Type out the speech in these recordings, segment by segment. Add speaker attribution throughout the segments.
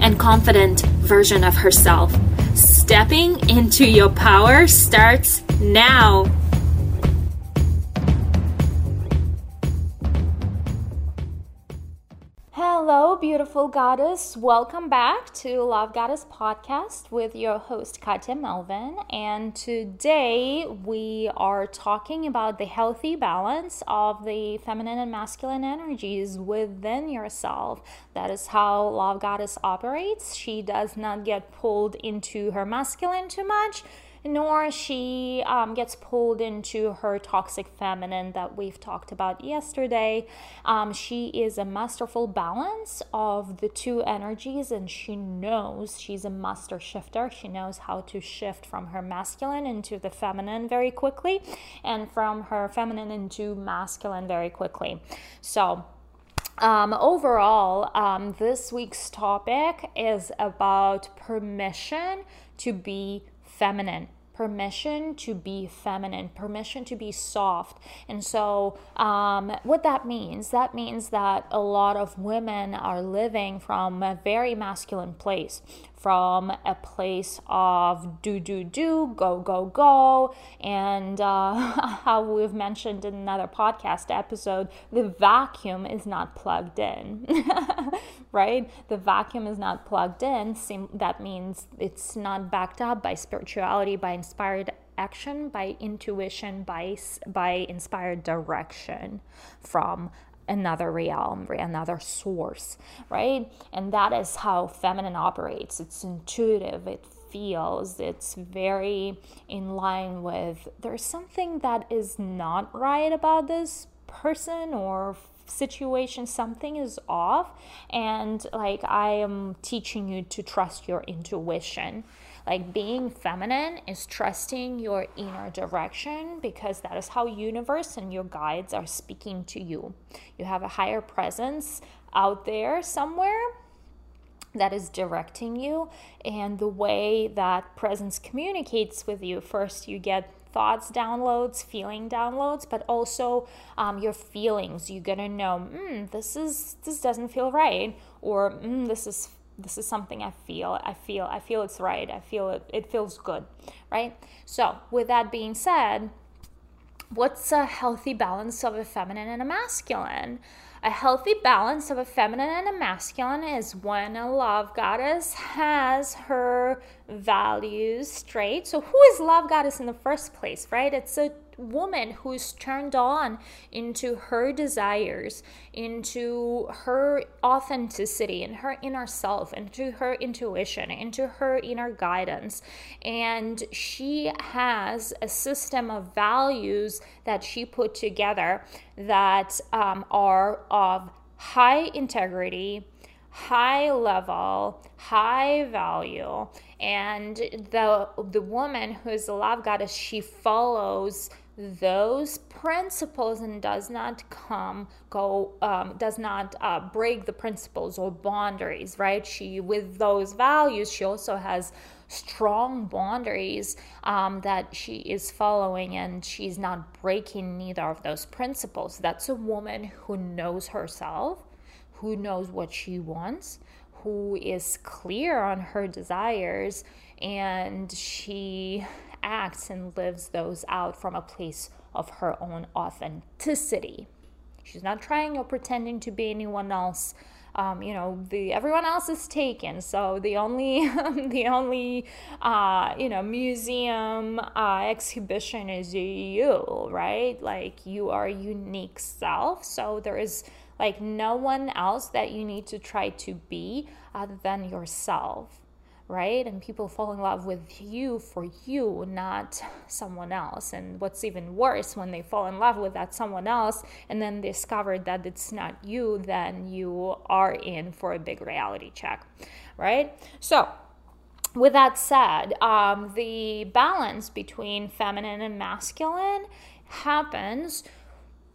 Speaker 1: and confident version of herself. Stepping into your power starts now. Hello, beautiful goddess. Welcome back to Love Goddess Podcast with your host, Katya Melvin. And today we are talking about the healthy balance of the feminine and masculine energies within yourself. That is how Love Goddess operates. She does not get pulled into her masculine too much nor she um, gets pulled into her toxic feminine that we've talked about yesterday. Um, she is a masterful balance of the two energies, and she knows she's a master shifter. She knows how to shift from her masculine into the feminine very quickly, and from her feminine into masculine very quickly. So, um, overall, um, this week's topic is about permission to be feminine permission to be feminine, permission to be soft. And so, um, what that means, that means that a lot of women are living from a very masculine place, from a place of do, do, do, go, go, go. And uh, how we've mentioned in another podcast episode, the vacuum is not plugged in, right? The vacuum is not plugged in. That means it's not backed up by spirituality, by inspired action, by intuition, by, by inspired direction from another realm, another source, right? And that is how feminine operates. It's intuitive, it feels, it's very in line with there's something that is not right about this person or situation. Something is off. And like i am teaching you to trust your intuition like being feminine is trusting your inner direction because that is how universe and your guides are speaking to you. You have a higher presence out there somewhere that is directing you and the way that presence communicates with you first you get thoughts downloads feeling downloads but also um, your feelings you're gonna know mm, this is this doesn't feel right or mm, this is this is something I feel. I feel I feel it's right. I feel it it feels good, right? So, with that being said, what's a healthy balance of a feminine and a masculine? A healthy balance of a feminine and a masculine is when a love goddess has her values straight. So, who is love goddess in the first place, right? It's a woman who's turned on into her desires, into her authenticity, and her inner self, into her intuition, into her inner guidance. And she has a system of values that she put together that um, are of high integrity high level, high value. And the the woman who is a love goddess, she follows those principles and does not come go um, does not uh, break the principles or boundaries right? She with those values she also has strong boundaries um, that she is following and she's not breaking neither of those principles. That's a woman who knows herself who knows what she wants who is clear on her desires and she acts and lives those out from a place of her own authenticity. She's not trying or pretending to be anyone else. Um, you know, the everyone else is taken, so the only the only uh, you know museum uh, exhibition is you, right? Like you are a unique self, so there is like no one else that you need to try to be other than yourself right? And people fall in love with you for you, not someone else. And what's even worse, when they fall in love with that someone else and then discover that it's not you, then you are in for a big reality check, right? So, with that said, um, the balance between feminine and masculine happens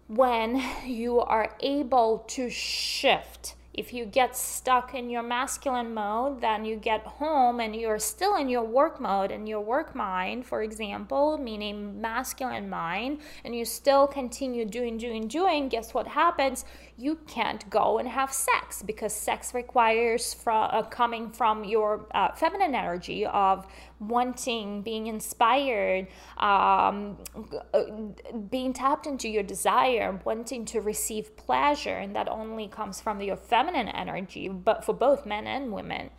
Speaker 1: when you are able to shift if you get stuck in your masculine mode, then you get home and you're still in your work mode and your work mind, for example, meaning masculine mind, and you still continue doing, doing, doing. Guess what happens? You can't go and have sex because sex requires from uh, coming from your uh, feminine energy of wanting, being inspired, um, uh, being tapped into your desire, wanting to receive pleasure, and that only comes from your feminine energy, but for both men and women.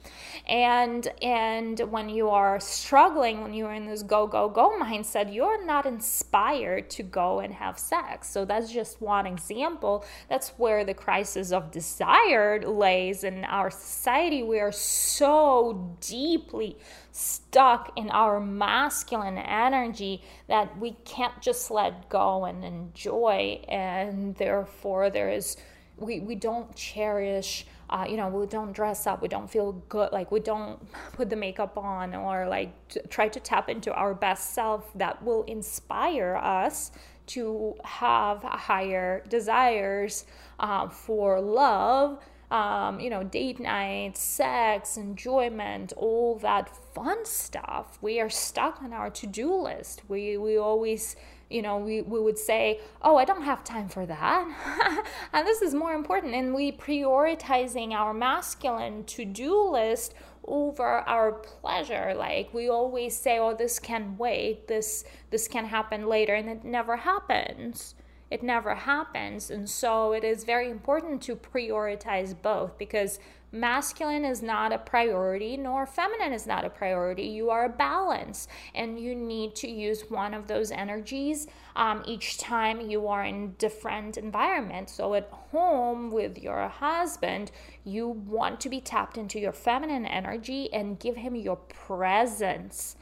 Speaker 1: And and when you are struggling, when you're in this go go go mindset, you're not inspired to go and have sex. So that's just one example. That's where the crisis of desire lays in our society. We are so deeply stuck in our masculine energy that we can't just let go and enjoy and therefore there is we, we don't cherish uh, you know we don't dress up we don't feel good like we don't put the makeup on or like try to tap into our best self that will inspire us to have higher desires uh, for love um, you know, date nights, sex, enjoyment, all that fun stuff. We are stuck on our to do list. We, we always, you know, we, we would say, oh, I don't have time for that. and this is more important. And we prioritizing our masculine to do list over our pleasure. Like we always say oh this can wait. This this can happen later and it never happens it never happens. And so it is very important to prioritize both because masculine is not a priority nor feminine is not a priority. You are a balance and you need to use one of those energies um, each time you are in different environments. So at home with your husband, you want to be tapped into your feminine energy and give him your presence.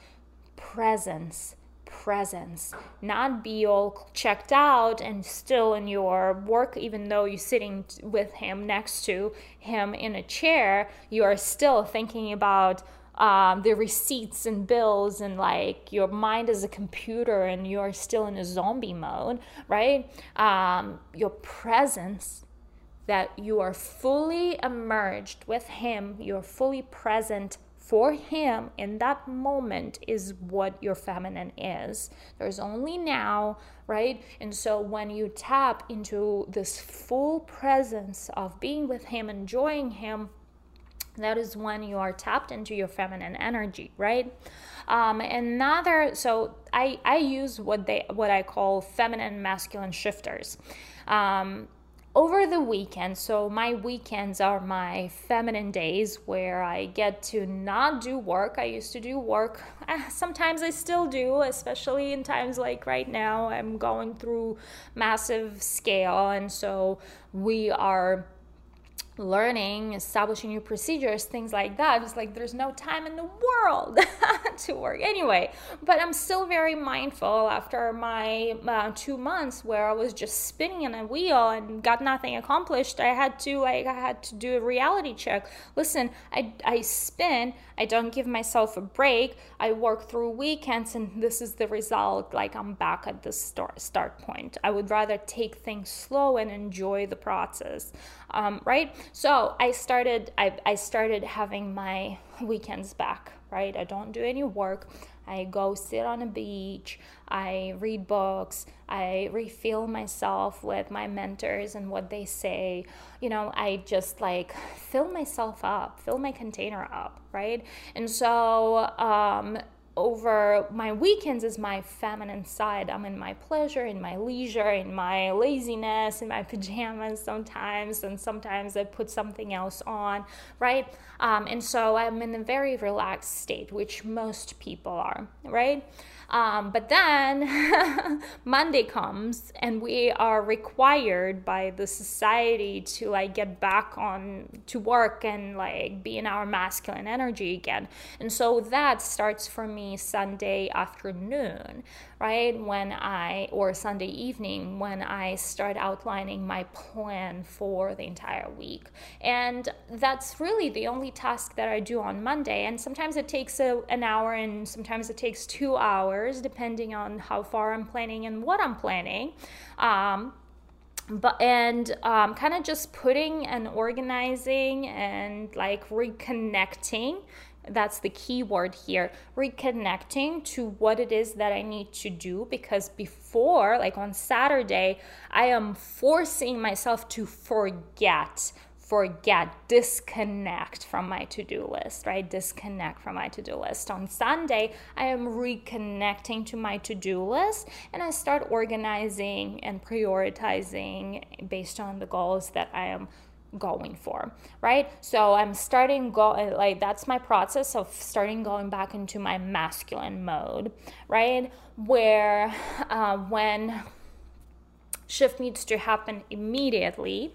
Speaker 1: Presence presence, not be all checked out and still in your work, even though you're sitting with him next to him in a chair, you are still thinking about um, the receipts and bills and like your mind is a computer and you're still in a zombie mode, right? Um, your presence that you are fully emerged with him, you're fully present for him in that moment is what your feminine is. There's only now, right? And so when you tap into this full presence of being with him, enjoying him, that is when you are tapped into your feminine energy, right? Um, another, so I I use what they what I call feminine masculine shifters. Um, over the weekend, so my weekends are my feminine days where I get to not do work. I used to do work. Sometimes I still do, especially in times like right now. I'm going through massive scale, and so we are learning, establishing new procedures, things like that. It's like there's no time in the world to work anyway. But I'm still very mindful after my uh, two months where I was just spinning in a wheel and got nothing accomplished. I had to like I had to do a reality check. Listen, I I spin. I don't give myself a break. I work through weekends, and this is the result. Like I'm back at the start start point. I would rather take things slow and enjoy the process um, right? So I started, I, I started having my weekends back, right? I don't do any work. I go sit on a beach. I read books. I refill myself with my mentors and what they say. You know, I just like fill myself up, fill my container up, right? And so, um, over my weekends is my feminine side. I'm in my pleasure, in my leisure, in my laziness, in my pajamas sometimes, and sometimes I put something else on, right? Um, and so I'm in a very relaxed state, which most people are, right? Um, but then Monday comes and we are required by the society to like get back on to work and like be in our masculine energy again. And so that starts for me Sunday afternoon right? When I, or Sunday evening, when I start outlining my plan for the entire week. And that's really the only task that I do on Monday. And sometimes it takes a, an hour and sometimes it takes two hours, depending on how far I'm planning and what I'm planning. Um, but and um, kind of just putting and organizing and like reconnecting that's the key word here. Reconnecting to what it is that i need to do because before like on saturday i am forcing myself to forget forget disconnect from my to-do list right? Disconnect from my to-do list. On sunday i am reconnecting to my to-do list and i start organizing and prioritizing based on the goals that i am going for right? So i'm starting go like that's my process of starting going back into my masculine mode right? Where uh, when shift needs to happen immediately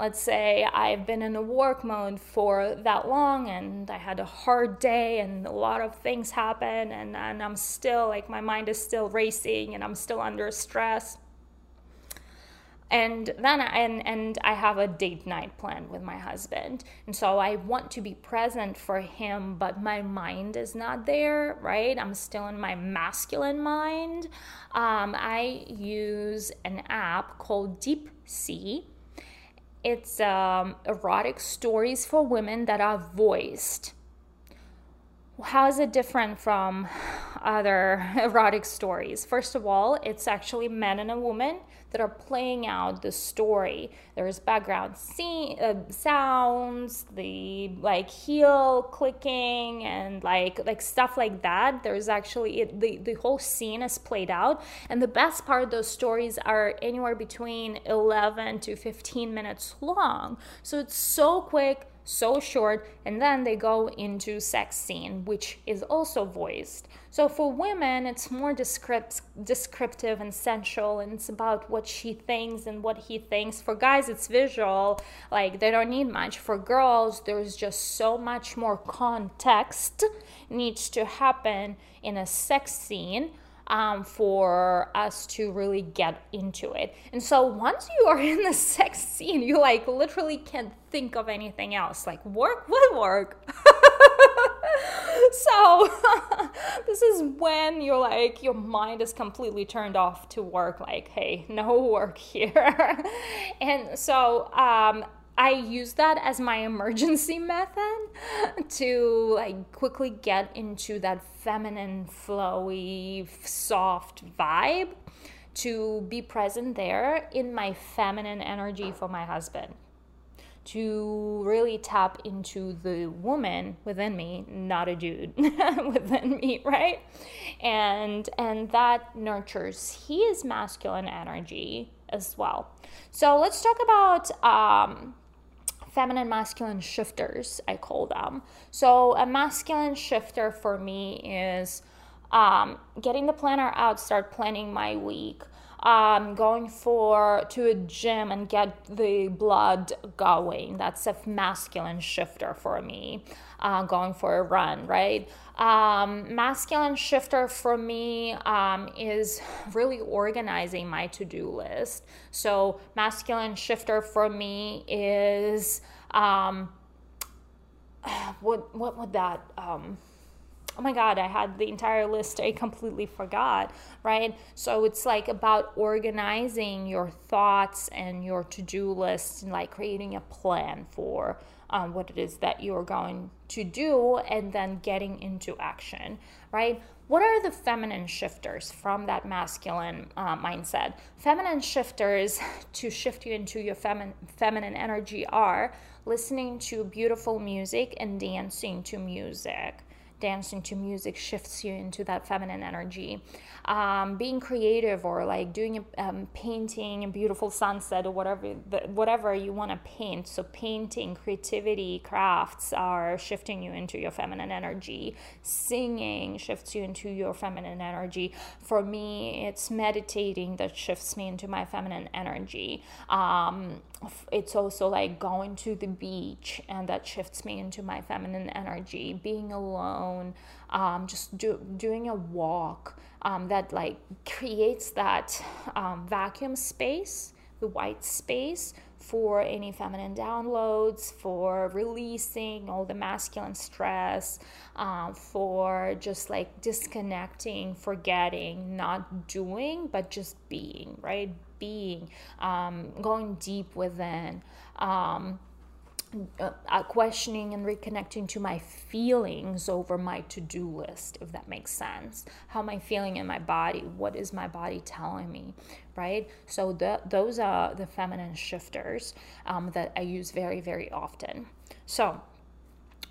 Speaker 1: let's say I've been in a work mode for that long and I had a hard day and a lot of things happen and, and I'm still like my mind is still racing and I'm still under stress and then I, and and I have a date night planned with my husband. And so I want to be present for him but my mind is not there right? I'm still in my masculine mind. Um, I use an app called Deep Sea it's um, erotic stories for women that are voiced. How is it different from other erotic stories? First of all, it's actually men and a woman that are playing out the story. There's background scene, uh, sounds, the like heel clicking and like like stuff like that. There's actually it, the the whole scene is played out, and the best part, those stories are anywhere between 11 to 15 minutes long. So it's so quick so short and then they go into sex scene which is also voiced. So for women it's more descript- descriptive and sensual and it's about what she thinks and what he thinks. For guys it's visual like they don't need much. For girls there's just so much more context needs to happen in a sex scene um, for us to really get into it. And so once you are in the sex scene, you like literally can't think of anything else. Like work will work. so this is when you're like your mind is completely turned off to work like hey no work here and so um, I use that as my emergency method to like quickly get into that feminine, flowy, soft vibe to be present there in my feminine energy for my husband. To really tap into the woman within me not a dude within me right? And and that nurtures his masculine energy as well. So let's talk about um, feminine masculine shifters, I call them. So, a masculine shifter for me is um, getting the planner out, start planning my week. Um, going for to a gym and get the blood going. That's a masculine shifter for me. Uh, going for a run, right? Um, masculine shifter for me um, is really organizing my to do list. So, masculine shifter for me is um, what what would that um, oh my god i had the entire list i completely forgot right so it's like about organizing your thoughts and your to-do list and like creating a plan for um, what it is that you're going to do and then getting into action, right? What are the feminine shifters from that masculine uh, mindset? Feminine shifters to shift you into your femi- feminine energy are listening to beautiful music and dancing to music dancing to music shifts you into that feminine energy. Um, being creative or like doing a um, painting a beautiful sunset or whatever the, whatever you want to paint. So painting, creativity, crafts are shifting you into your feminine energy. Singing shifts you into your feminine energy. For me, it's meditating that shifts me into my feminine energy. Um, it's also like going to the beach and that shifts me into my feminine energy. Being alone alone, um, just do, doing a walk um, that like creates that um, vacuum space, the white space for any feminine downloads, for releasing all the masculine stress, uh, for just like disconnecting, forgetting, not doing, but just being, right? Being, um, going deep within. Um, uh, uh, questioning and reconnecting to my feelings over my to-do list if that makes sense. How am i feeling in my body? What is my body telling me? Right? So the, those are the feminine shifters um, that i use very very often. So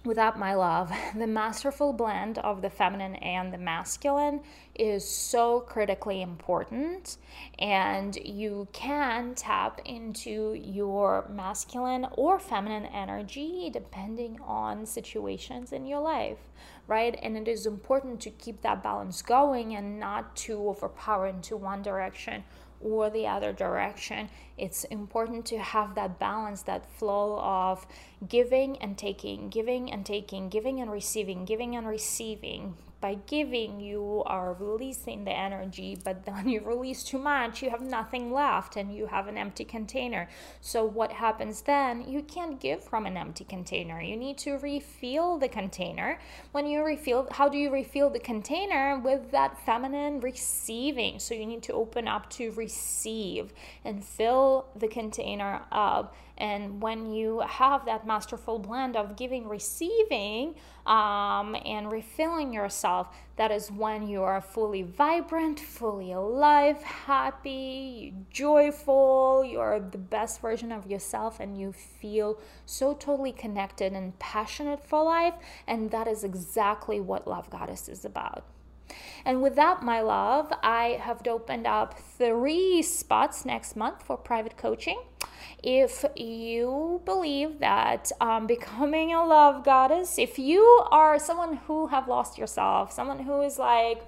Speaker 1: without my love, the masterful blend of the feminine and the masculine is so critically important. And you can tap into your masculine or feminine energy depending on situations in your life, right? And it is important to keep that balance going and not to overpower into one direction or the other direction. It's important to have that balance, that flow of giving and taking, giving and taking, giving and receiving, giving and receiving, by giving you are releasing the energy but then you release too much you have nothing left and you have an empty container. So what happens then? You can't give from an empty container. You need to refill the container. When you refill how do you refill the container? With that feminine receiving. So you need to open up to receive and fill the container up and when you have that masterful blend of giving, receiving, um, and refilling yourself, that is when you are fully vibrant, fully alive, happy, joyful, you're the best version of yourself, and you feel so totally connected and passionate for life. And that is exactly what Love Goddess is about. And with that, my love, I have opened up three spots next month for private coaching. If you believe that um, becoming a love goddess, if you are someone who have lost yourself, someone who is like,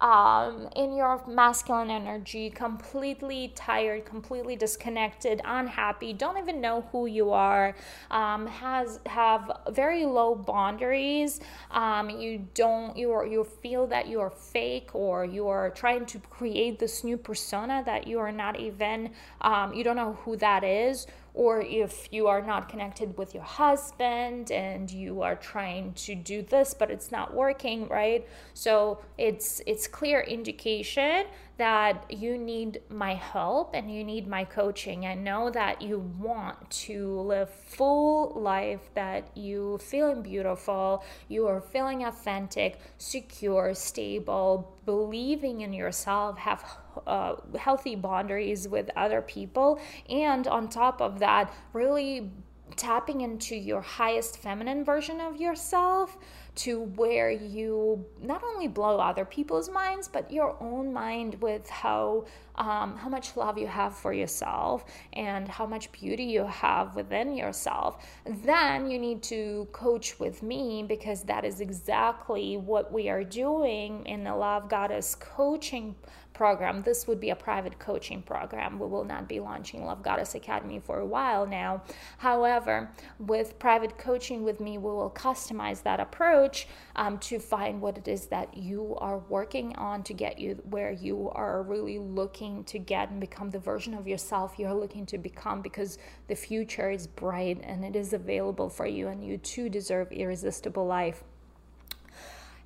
Speaker 1: um, in your masculine energy, completely tired, completely disconnected, unhappy, don't even know who you are, um, has have very low boundaries. Um, you don't you are, you feel that you are fake or you are trying to create this new persona that you are not even um, you don't know who that is or if you are not connected with your husband and you are trying to do this but it's not working right so it's it's clear indication that you need my help and you need my coaching. I know that you want to live full life that you feeling beautiful, you are feeling authentic, secure, stable, believing in yourself, have uh, healthy boundaries with other people, and on top of that, really tapping into your highest feminine version of yourself to where you not only blow other people's minds but your own mind with how um, how much love you have for yourself and how much beauty you have within yourself. Then you need to coach with me because that is exactly what we are doing in the love goddess coaching program. This would be a private coaching program. We will not be launching Love Goddess Academy for a while now. However, with private coaching with me, we will customize that approach um, to find what it is that you are working on to get you where you are really looking to get and become the version of yourself you're looking to become because the future is bright and it is available for you, and you too deserve irresistible life.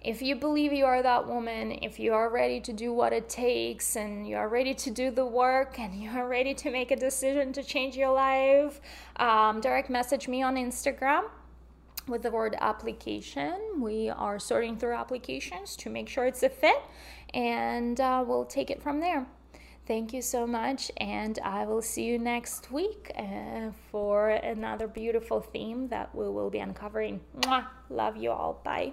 Speaker 1: If you believe you are that woman, if you are ready to do what it takes and you are ready to do the work and you are ready to make a decision to change your life, um, direct message me on Instagram with the word application. We are sorting through applications to make sure it's a fit and uh, we'll take it from there. Thank you so much, and I will see you next week uh, for another beautiful theme that we will be uncovering. Mwah! Love you all. Bye.